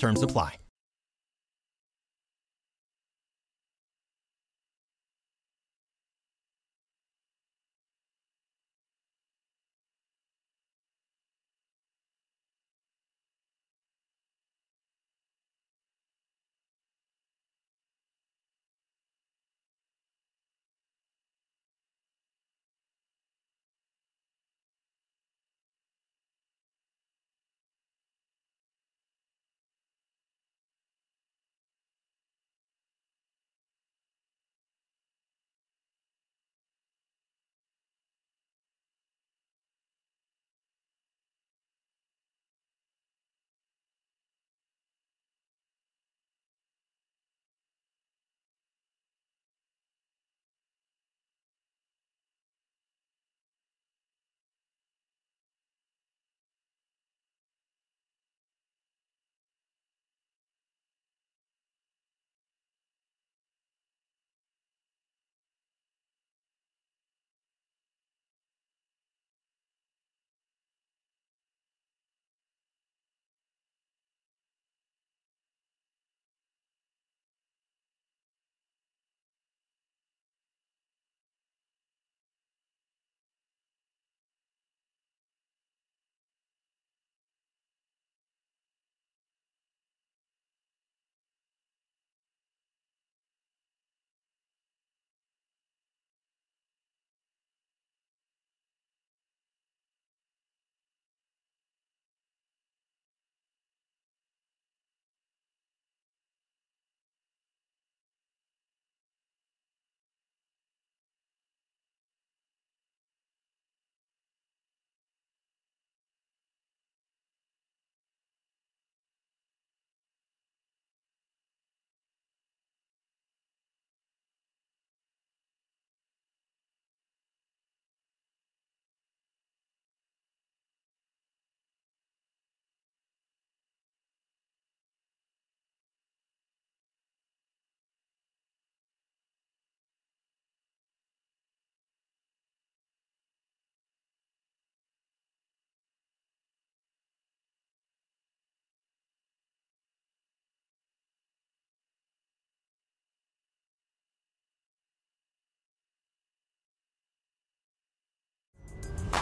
Terms apply.